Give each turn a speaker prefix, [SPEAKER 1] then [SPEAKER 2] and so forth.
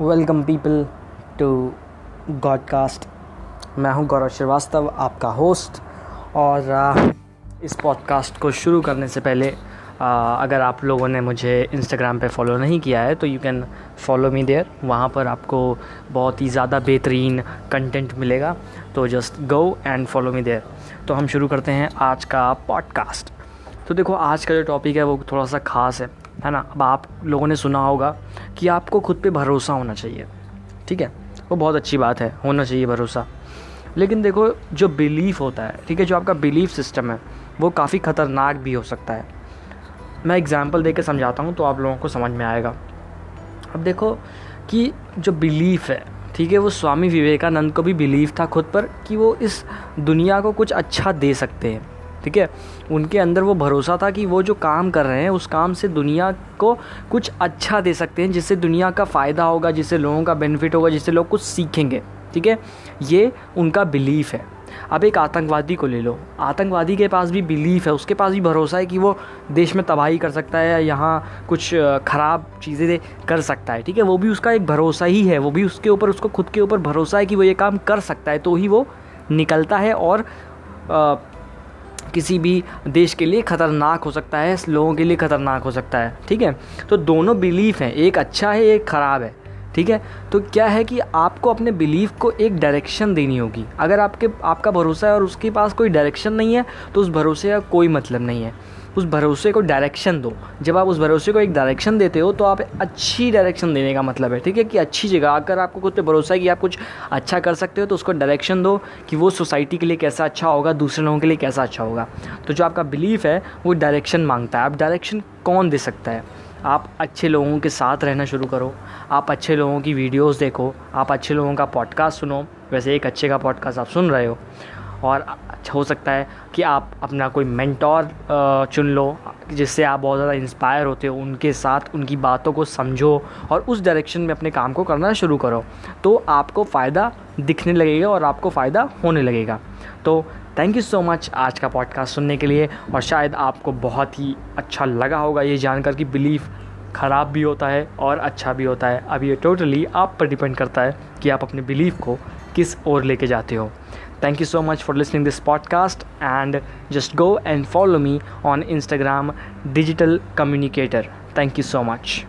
[SPEAKER 1] Welcome people to गॉडकास्ट। मैं हूँ गौरव श्रीवास्तव, आपका होस्ट। और इस पॉडकास्ट को शुरू करने से पहले अगर आप लोगों ने मुझे इंस्टाग्राम पे फॉलो नहीं किया है तो you can follow me there वहाँ पर आपको बहुत ही ज़्यादा बेहतरीन कंटेंट मिलेगा। तो just go and follow me there तो हम शुरू करते हैं आज का पॉडकास्ट तो देखो, आज का जो टॉपिक है, वो थोड़ा सा ख़ास है। है ना? अब आप लोगों ने सुना होगा कि आपको खुद पे भरोसा होना चाहिए। ठीक है? वो बहुत अच्छी बात है, होना चाहिए भरोसा। लेकिन देखो, जो बिलीफ होता है, ठीक है, जो आपका बिलीफ सिस्टम है, वो काफ़ी ख़तरनाक भी हो सकता है। मैं एग्ज़ाम्पल दे समझाता हूँ तो आप लोगों को समझ में आएगा। अब देखो कि जो बिलीफ है, ठीक है, वो स्वामी विवेकानंद को भी बिलीव था खुद पर कि वो इस दुनिया को कुछ अच्छा दे सकते हैं। ठीक है? उनके अंदर वो भरोसा था कि वो जो काम कर रहे हैं, उस काम से दुनिया को कुछ अच्छा दे सकते हैं, जिससे दुनिया का फ़ायदा होगा, जिससे लोगों का बेनिफिट होगा, जिससे लोग कुछ सीखेंगे, ठीक है? ये उनका बिलीफ है। अब एक आतंकवादी को ले लो। आतंकवादी के पास भी बिलीफ है, उसके पास भी भरोसा है कि वो देश में तबाही कर सकता है या यहाँ कुछ ख़राब चीज़ें कर सकता है, ठीक है? वो भी उसका एक भरोसा ही है, वो भी उसके ऊपर, उसको खुद के ऊपर भरोसा है कि वो ये काम कर सकता है तो ही वो निकलता है और किसी भी देश के लिए ख़तरनाक हो सकता है, लोगों के लिए ख़तरनाक हो सकता है, ठीक है? तो दोनों बिलीफ हैं, एक अच्छा है, एक ख़राब है, ठीक है? तो क्या है कि आपको अपने बिलीफ को एक डायरेक्शन देनी होगी। अगर आपके, आपका भरोसा है और उसके पास कोई डायरेक्शन नहीं है तो उस भरोसे का कोई मतलब नहीं है। उस भरोसे को डायरेक्शन दो। जब आप उस भरोसे को एक डायरेक्शन देते हो तो आप अच्छी डायरेक्शन देने का मतलब है, ठीक है? कि अच्छी जगह अगर आपको खुद पर भरोसा है कि आप कुछ अच्छा कर सकते हो तो उसको डायरेक्शन दो कि वो सोसाइटी के लिए कैसा अच्छा होगा, दूसरे लोगों के लिए कैसा अच्छा होगा। तो जो आपका बिलीफ है, वो डायरेक्शन माँगता है। आप डायरेक्शन कौन दे सकता है? आप अच्छे लोगों के साथ रहना शुरू करो। आप अच्छे लोगों की वीडियोस देखो। आप अच्छे लोगों का पॉडकास्ट सुनो। वैसे एक अच्छे का पॉडकास्ट आप सुन रहे हो। और अच्छा हो सकता है कि आप अपना कोई मेंटोर चुन लो, जिससे आप बहुत ज़्यादा इंस्पायर होते हो, उनके साथ उनकी बातों को समझो और उस डायरेक्शन में अपने काम को करना शुरू करो। तो आपको फ़ायदा दिखने लगेगा और आपको फ़ायदा होने लगेगा। तो थैंक यू सो मच आज का पॉडकास्ट सुनने के लिए और शायद आपको बहुत ही अच्छा लगा होगा ये जानकर कि बिलीफ ख़राब भी होता है और अच्छा भी होता है। अब ये टोटली आप पर डिपेंड करता है कि आप अपने बिलीफ को किस ओर लेके जाते हो। Thank you so much for listening this podcast and just go and follow me on Instagram digital communicator thank you so much